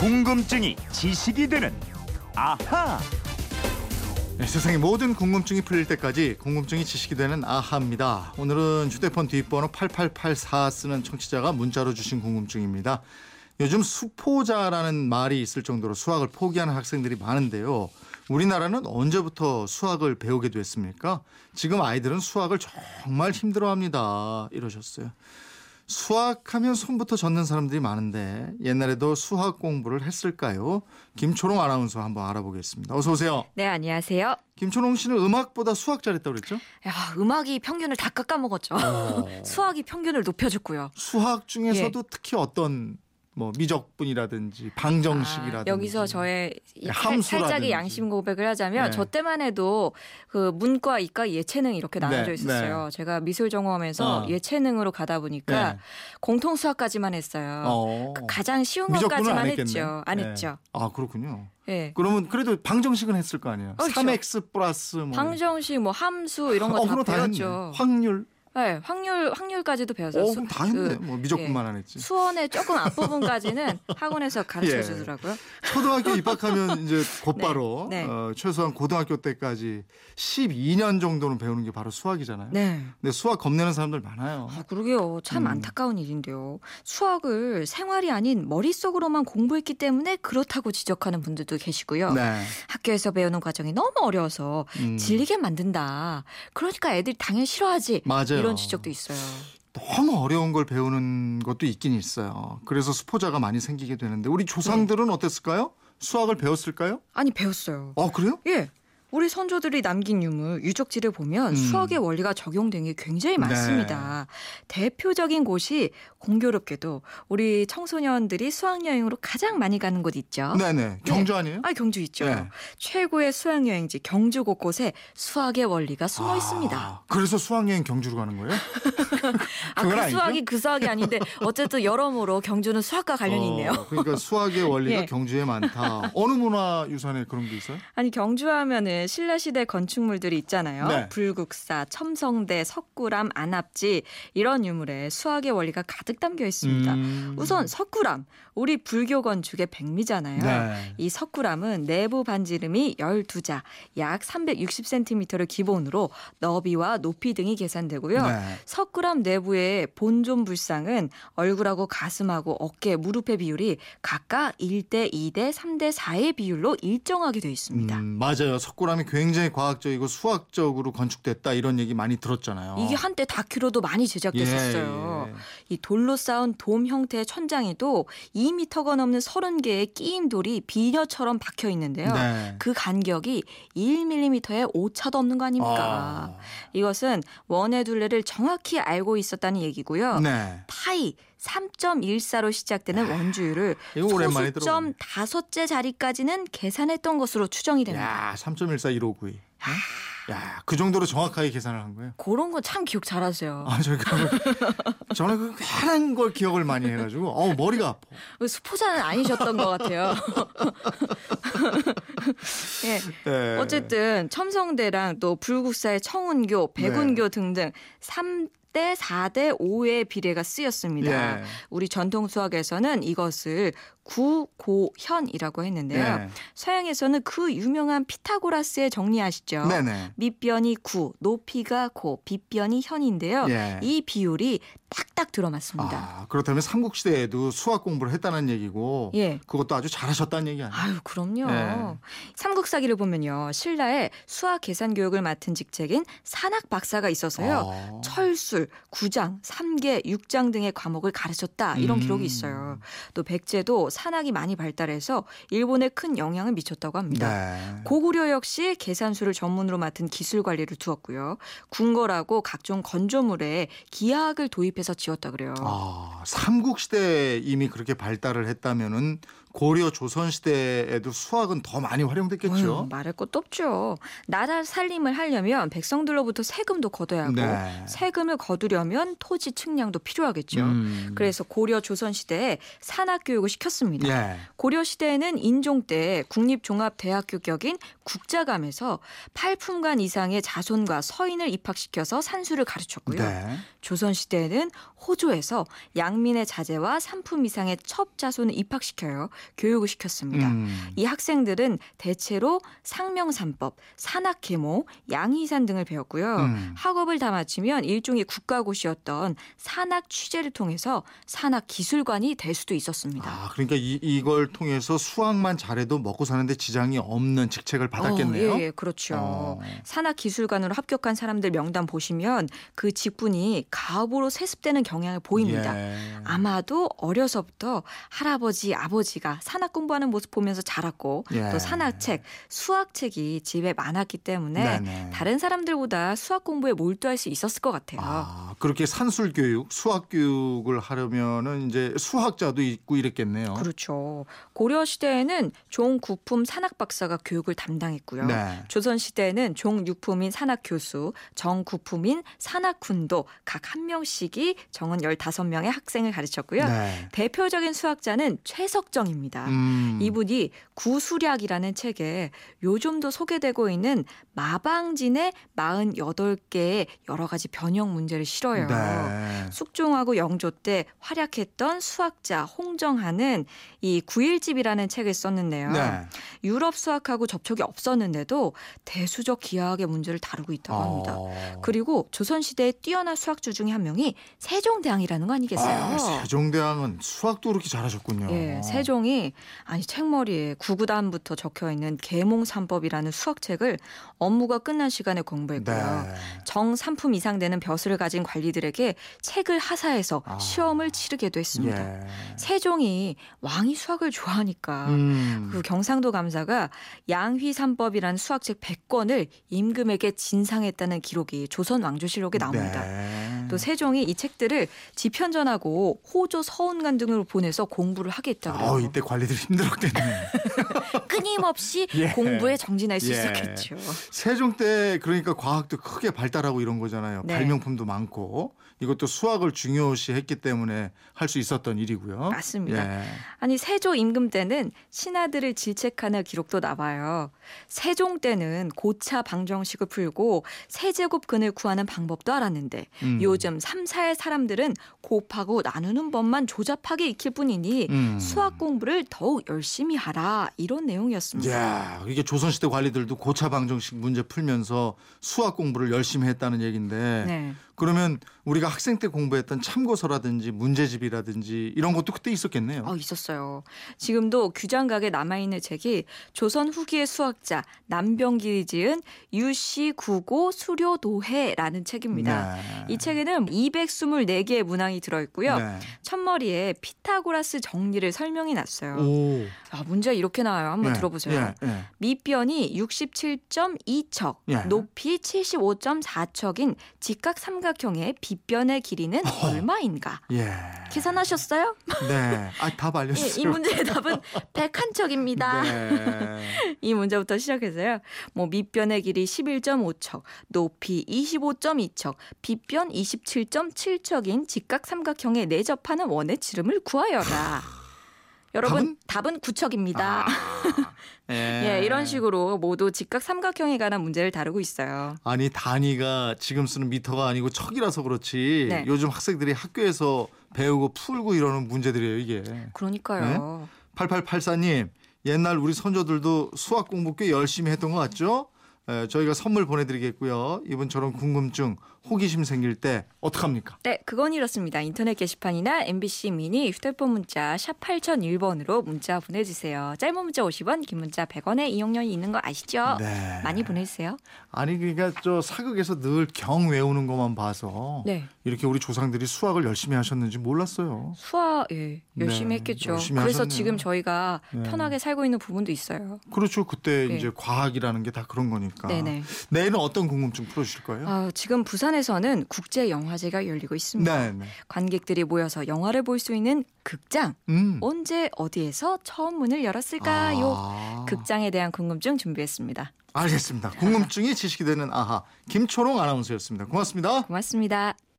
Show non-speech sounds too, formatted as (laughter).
궁금증이 지식이 되는 아하. 네, 세상의 모든 궁금증이 풀릴 때까지 궁금증이 지식이 되는 아하입니다. 오늘은 휴대폰 뒷번호 8884 쓰는 청취자가 문자로 주신 궁금증입니다. 요즘 수포자라는 말이 있을 정도로 수학을 포기하는 학생들이 많은데요. 우리나라는 언제부터 수학을 배우게 됐습니까? 지금 아이들은 수학을 정말 힘들어합니다. 이러셨어요. 수학하면 손부터 젖는 사람들이 많은데 옛날에도 수학 공부를 했을까요? 김초롱 아나운서 한번 알아보겠습니다. 어서 오세요. 네, 안녕하세요. 김초롱 씨는 음악보다 수학 잘했다고 그랬죠? 야, 음악이 평균을 다 깎아먹었죠. 어. (laughs) 수학이 평균을 높여줬고요. 수학 중에서도 특히 어떤 뭐 미적분이라든지 방정식이라든지 아, 여기서 저의 함수라든지. 살짝의 양심 고백을 하자면 네. 저 때만 해도 그 문과, 이과, 예체능 이렇게 나눠져 네, 있었어요. 제가 미술 전공하면서 어. 예체능으로 가다 보니까 네. 공통 수학까지만 했어요. 어. 그 가장 쉬운 것까지만 안. 했죠. 안 네. 했죠. 아 그렇군요. 예. 그러면 그래도 방정식은 했을 거 아니에요. 그렇죠. 3x 플러스 뭐 방정식, 뭐 함수 이런 거 어, 다. 배웠죠. 확률. 네, 확률 확률까지도 배웠어요. 어, 수- 그럼 다 했네. 그, 뭐 미적분만 안 했지. 수원의 조금 앞부분까지는 (laughs) 학원에서 가르쳐 예. 주더라고요. 초등학교 입학하면 (laughs) 이제 곧바로 네, 네. 어, 최소한 고등학교 때까지 12년 정도는 배우는 게 바로 수학이잖아요. 네. 근데 수학 겁내는 사람들 많아요. 아, 그러게요. 참 음. 안타까운 일인데요. 수학을 생활이 아닌 머릿속으로만 공부했기 때문에 그렇다고 지적하는 분들도 계시고요. 네. 학교에서 배우는 과정이 너무 어려워서 음. 질리게 만든다. 그러니까 애들이 당연히 싫어하지. 맞아요. 이런 지적도 있어요. 너무 어려운 걸 배우는 것도 있긴 있어요. 그래서 수포자가 많이 생기게 되는데 우리 조상들은 네. 어땠을까요? 수학을 배웠을까요? 아니 배웠어요. 어 그래요? 예. 우리 선조들이 남긴 유물 유적지를 보면 음. 네. 수학의 원리가 적용된 게 굉장히 많습니다. 대표적인 곳이 공교롭게도 우리 청소년들이 수학 여행으로 가장 많이 가는 곳 있죠. 네네. 경주 아니에요? 아 경주 있죠. 네. 최고의 수학 여행지 경주 곳곳에 수학의 원리가 숨어 있습니다. 아, 그래서 수학여행 경주로 가는 거예요? (laughs) 아, 그 아니죠? 수학이 그 수학이 아닌데 어쨌든 여러모로 경주는 수학과 관련이 어, 있네요. 그러니까 수학의 원리가 (laughs) 예. 경주에 많다. 어느 문화 유산에 그런 게 있어요? 아니 경주 하면은 신라 시대 건축물들이 있잖아요. 네. 불국사, 첨성대, 석굴암, 안압지 이런 유물에 수학의 원리가 가득 담겨 있습니다. 음. 우선 석굴암, 우리 불교 건축의 백미잖아요. 네. 이 석굴암은 내부 반지름이 12자, 약 360cm를 기본으로 너비와 높이 등이 계산되고요. 네. 석굴암 내부의 본존 불상은 얼굴하고 가슴하고 어깨, 무릎의 비율이 각각 1대 2대 3대 4의 비율로 일정하게 되어 있습니다. 음, 맞아요. 석굴암 이 굉장히 과학적이고 수학적으로 건축됐다 이런 얘기 많이 들었잖아요. 이게 한때 다큐로도 많이 제작됐었어요. 예, 예. 이 돌로 쌓은 돔 형태의 천장에도 2미터가 넘는 30개의 끼임 돌이 비녀처럼 박혀 있는데요. 네. 그 간격이 1mm에 오차도 없는 거 아닙니까? 아, 이것은 원의 둘레를 정확히 알고 있었다는 얘기고요. 네. 파이 3.14로 시작되는 원주율을 소수점. 다섯째 자리까지는 계산했던 것으로 추정이 됩니다. 야, 3.141592. 야, 그 정도로 정확하게 계산을 한 거예요. 그런 건 참 기억 잘하세요. 아, 저희 그 (laughs) 저는 그 괜한 걸 기억을 많이 해가지고, 어 머리가 아파. 수포자는 아니셨던 것 같아요. (laughs) 예. 네. 어쨌든 첨성대랑 또 불국사의 청운교, 백운교 등등 3 대 4대 5의 비례가 쓰였습니다. 예. 우리 전통 수학에서는 이것을 구고현이라고 했는데요. 네. 서양에서는 그 유명한 피타고라스의 정리하시죠. 네네. 밑변이 9, 높이가 고, 빗변이 현인데요. 예. 이 비율이 딱딱 들어맞습니다. 아, 그렇다면 삼국시대에도 수학 공부를 했다는 얘기고, 예. 그것도 아주 잘하셨다는 얘기 아니에요? 아유, 그럼요. 네. 삼국사기를 보면요. 신라에 수학 계산 교육을 맡은 직책인 산학 박사가 있어서요. 아. 철술, 구장, 삼계, 육장 등의 과목을 가르쳤다. 이런 음. 기록이 있어요. 또 백제도 산학이 많이 발달해서 일본에 큰 영향을 미쳤다고 합니다. 네. 고구려 역시 계산수를 전문으로 맡은 기술 관리를 두었고요. 궁궐하고 각종 건조물에 기하학을 도입해 서 지었다 그래요. 아, 삼국시대에 이미 그렇게 발달을 했다면은 고려 조선 시대에도 수학은 더 많이 활용됐겠죠. 어휴, 말할 것도 없죠. 나라 살림을 하려면 백성들로부터 세금도 걷어야 하고 네. 세금을 거두려면 토지 측량도 필요하겠죠. 음. 그래서 고려 조선 시대에 산학 교육을 시켰습니다. 예. 고려 시대에는 인종 때 국립종합대학교 격인 국자감에서 8품간 이상의 자손과 서인을 입학시켜서 산수를 가르쳤고요. 네. 조선 시대에는 호조에서 양민의 자제와 3품 이상의 첩 자손을 입학시켜요. 교육을 시켰습니다. 음. 이 학생들은 대체로 상명산법, 산악계모, 양희산 등을 배웠고요. 음. 학업을 다 마치면 일종의 국가고시였던 산악 취재를 통해서 산악 기술관이 될 수도 있었습니다. 아, 그러니까 이, 이걸 통해서 수학만 잘해도 먹고 사는데 지장이 없는 직책을 받았겠네요. 어, 예, 예, 그렇죠. 어. 산악 기술관으로 합격한 사람들 명단 보시면 그 직분이 가업으로 세습되는 경향을 보입니다. 예. 아마도 어려서부터 할아버지, 아버지가 산악 공부하는 모습 보면서 자랐고 예. 또 산악책, 수학책이 집에 많았기 때문에 네네. 다른 사람들보다 수학 공부에 몰두할 수 있었을 것 같아요. 아, 그렇게 산술 교육, 수학 교육을 하려면은 이제 수학자도 있고 이랬겠네요. 그렇죠. 고려 시대에는 종구품 산악 박사가 교육을 담당했고요. 네. 조선 시대에는 종육품인 산악 교수, 정구품인 산악 군도 각 한 명씩이 정은 15명의 학생을 가르쳤고요. 네. 대표적인 수학자는 최석정입니다. 음. 이분이 구수략이라는 책에 요즘도 소개되고 있는 마방진의 48개의 여러 가지 변형 문제를 실어요. 네. 숙종하고 영조 때 활약했던 수학자 홍정하는 이 구일집이라는 책을 썼는데요. 네. 유럽 수학하고 접촉이 없었는데도 대수적 기하학의 문제를 다루고 있다고 합니다. 어. 그리고 조선시대의 뛰어난 수학주 중에 한 명이 세종대왕이라는 거 아니겠어요? 아, 세종대왕은 수학도 그렇게 잘하셨군요. 예, 세종이 아니 책머리에 구구단부터 적혀 있는 계몽삼법이라는 수학책을 업무가 끝난 시간에 공부했고요. 네. 정삼품 이상 되는 벼슬을 가진 관리들에게 책을 하사해서 아. 시험을 치르게도 했습니다. 예. 세종이 왕이 수학을 좋아하니까 음. 그 경상도 감사가 양휘삼법이라는 수학책 100권을 임금에게 진상했다는 기록이 조선 왕조실록에 나옵니다. 네. 또 세종이 이 책들을 집현전하고 호조 서운관 등으로 보내서 공부를 하게 했다고 그래요. 어, 이때 관리들 힘들었겠네. (laughs) 끊임없이 예. 공부에 정진할 수 예. 있었겠죠. 세종 때 그러니까 과학도 크게 발달하고 이런 거잖아요. 네. 발명품도 많고 이것도 수학을 중요시했기 때문에 할 수 있었던 일이고요. 맞습니다. 예. 아니 세조 임금 때는 신하들을 질책하는 기록도 나와요. 세종 때는 고차 방정식을 풀고 세제곱 근을 구하는 방법도 알았는데 음. 요즘 3, 4의 사람들은 곱하고 나누는 법만 조잡하게 익힐 뿐이니 음. 수학 공부를 더욱 열심히 하라 이런 내용이었습니다. 야, 이게 조선시대 관리들도 고차 방정식 문제 풀면서 수학 공부를 열심히 했다는 얘기인데 네. 그러면 우리가 학생 때 공부했던 참고서라든지 문제집이라든지 이런 것도 그때 있었겠네요. 어, 있었어요. 지금도 규장각에 남아 있는 책이 조선 후기의 수학자 남병길이 지은 유시 국오 수료도해라는 책입니다. 네. 이 책에는 224개의 문항이 들어 있고요. 네. 첫머리에 피타고라스 정리를 설명해 놨어요. 오. 아, 문제 이렇게 나와요. 한번 예, 들어보세요. 예, 예. 밑변이 67.2척, 예. 높이 75.4척인 직각 삼각 형의 빗변의 길이는 얼마인가? 예. 계산하셨어요? 네. 아, 답 (laughs) 예, 알려주세요. 이 문제의 답은 101척입니다. 네. (laughs) 이 문제부터 시작해서요. 뭐 밑변의 길이 11.5척, 높이 25.2척, 빗변 27.7척인 직각 삼각형에 내접하는 원의 지름을 구하여라. (laughs) 여러분 답은, 9척입니다. 아, 예. (laughs) 예, 이런 식으로 모두 직각 삼각형에 관한 문제를 다루고 있어요. 아니 단위가 지금 쓰는 미터가 아니고 척이라서 그렇지 네. 요즘 학생들이 학교에서 배우고 풀고 이러는 문제들이에요 이게 그러니까요. 8884님 옛날 우리 선조들도 수학 공부 꽤 열심히 했던 것 같죠? 에, 저희가 선물 보내드리겠고요 이분처럼 궁금증 호기심 생길 때 어떡합니까? 네, 그건 이렇습니다. 인터넷 게시판이나 MBC 미니 휴대폰 문자 샵 8001번으로 문자 보내주세요. 짧은 문자 50원, 긴 문자 100원의 이용료이 있는 거 아시죠? 네. 많이 보내주세요. 아니 그러니까 저 사극에서 늘 경 외우는 것만 봐서 네. 이렇게 우리 조상들이 수학을 열심히 하셨는지 몰랐어요. 수학 예, 열심히 네, 했겠죠. 열심히 그래서 하셨네요. 지금 저희가 네. 편하게 살고 있는 부분도 있어요. 그렇죠. 그때 네. 이제 과학이라는 게 다 그런 거 니까. 네네. 내일은 어떤 궁금증 풀어주실 거예요? 아, 지금 부산에서는 국제 영화제가 열리고 있습니다. 네, 네. 관객들이 모여서 영화를 볼 수 있는 극장 음. 언제 어디에서 처음 문을 열었을까요? 아, 극장에 대한 궁금증 준비했습니다. 알겠습니다. 궁금증이 지식이 되는 아하 김초롱 아나운서였습니다. 고맙습니다. 고맙습니다.